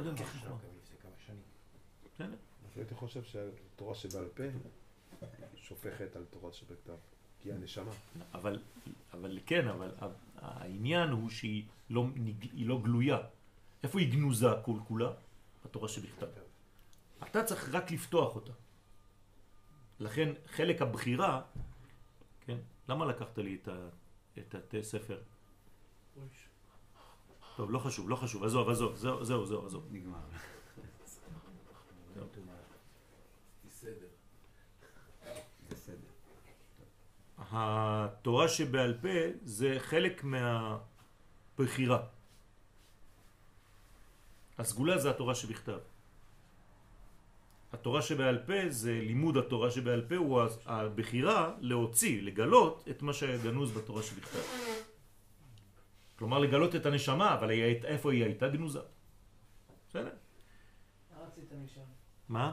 זה לפני כמה שנים. בסדר. אז הייתי חושב שהתורה שבעל פה שופכת על תורה שבכתב, כי היא הנשמה. אבל, אבל כן, אבל העניין הוא שהיא לא, לא גלויה. איפה היא גנוזה כל כולה? בתורה שבכתב. אתה צריך רק לפתוח אותה. לכן חלק הבחירה, כן, למה לקחת לי את, ה, את התה ספר? טוב, לא חשוב, לא חשוב, עזוב, עזוב, זהו, זהו, זהו, עזוב. נגמר. התורה שבעל פה זה חלק מהבחירה. הסגולה זה התורה שבכתב. התורה שבעל פה זה לימוד התורה שבעל פה הוא הבחירה להוציא, לגלות את מה שהיה גנוז בתורה שבכתב. כלומר לגלות את הנשמה, אבל איפה היא הייתה גנוזה? בסדר? מה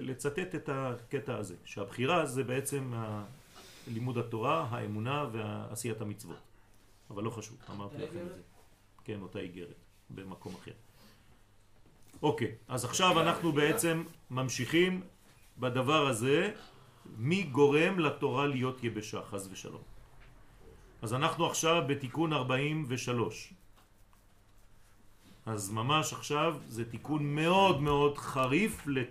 לצטט את הקטע הזה, שהבחירה זה בעצם לימוד התורה, האמונה ועשיית המצוות. אבל לא חשוב, אמרתי לכם את? זה. כן, אותה איגרת, במקום אחר. אוקיי, אז עכשיו אנחנו בעצם ממשיכים בדבר הזה, מי גורם לתורה להיות יבשה, חז ושלום. אז אנחנו עכשיו בתיקון 43. אז ממש עכשיו זה תיקון מאוד מאוד חריף לכל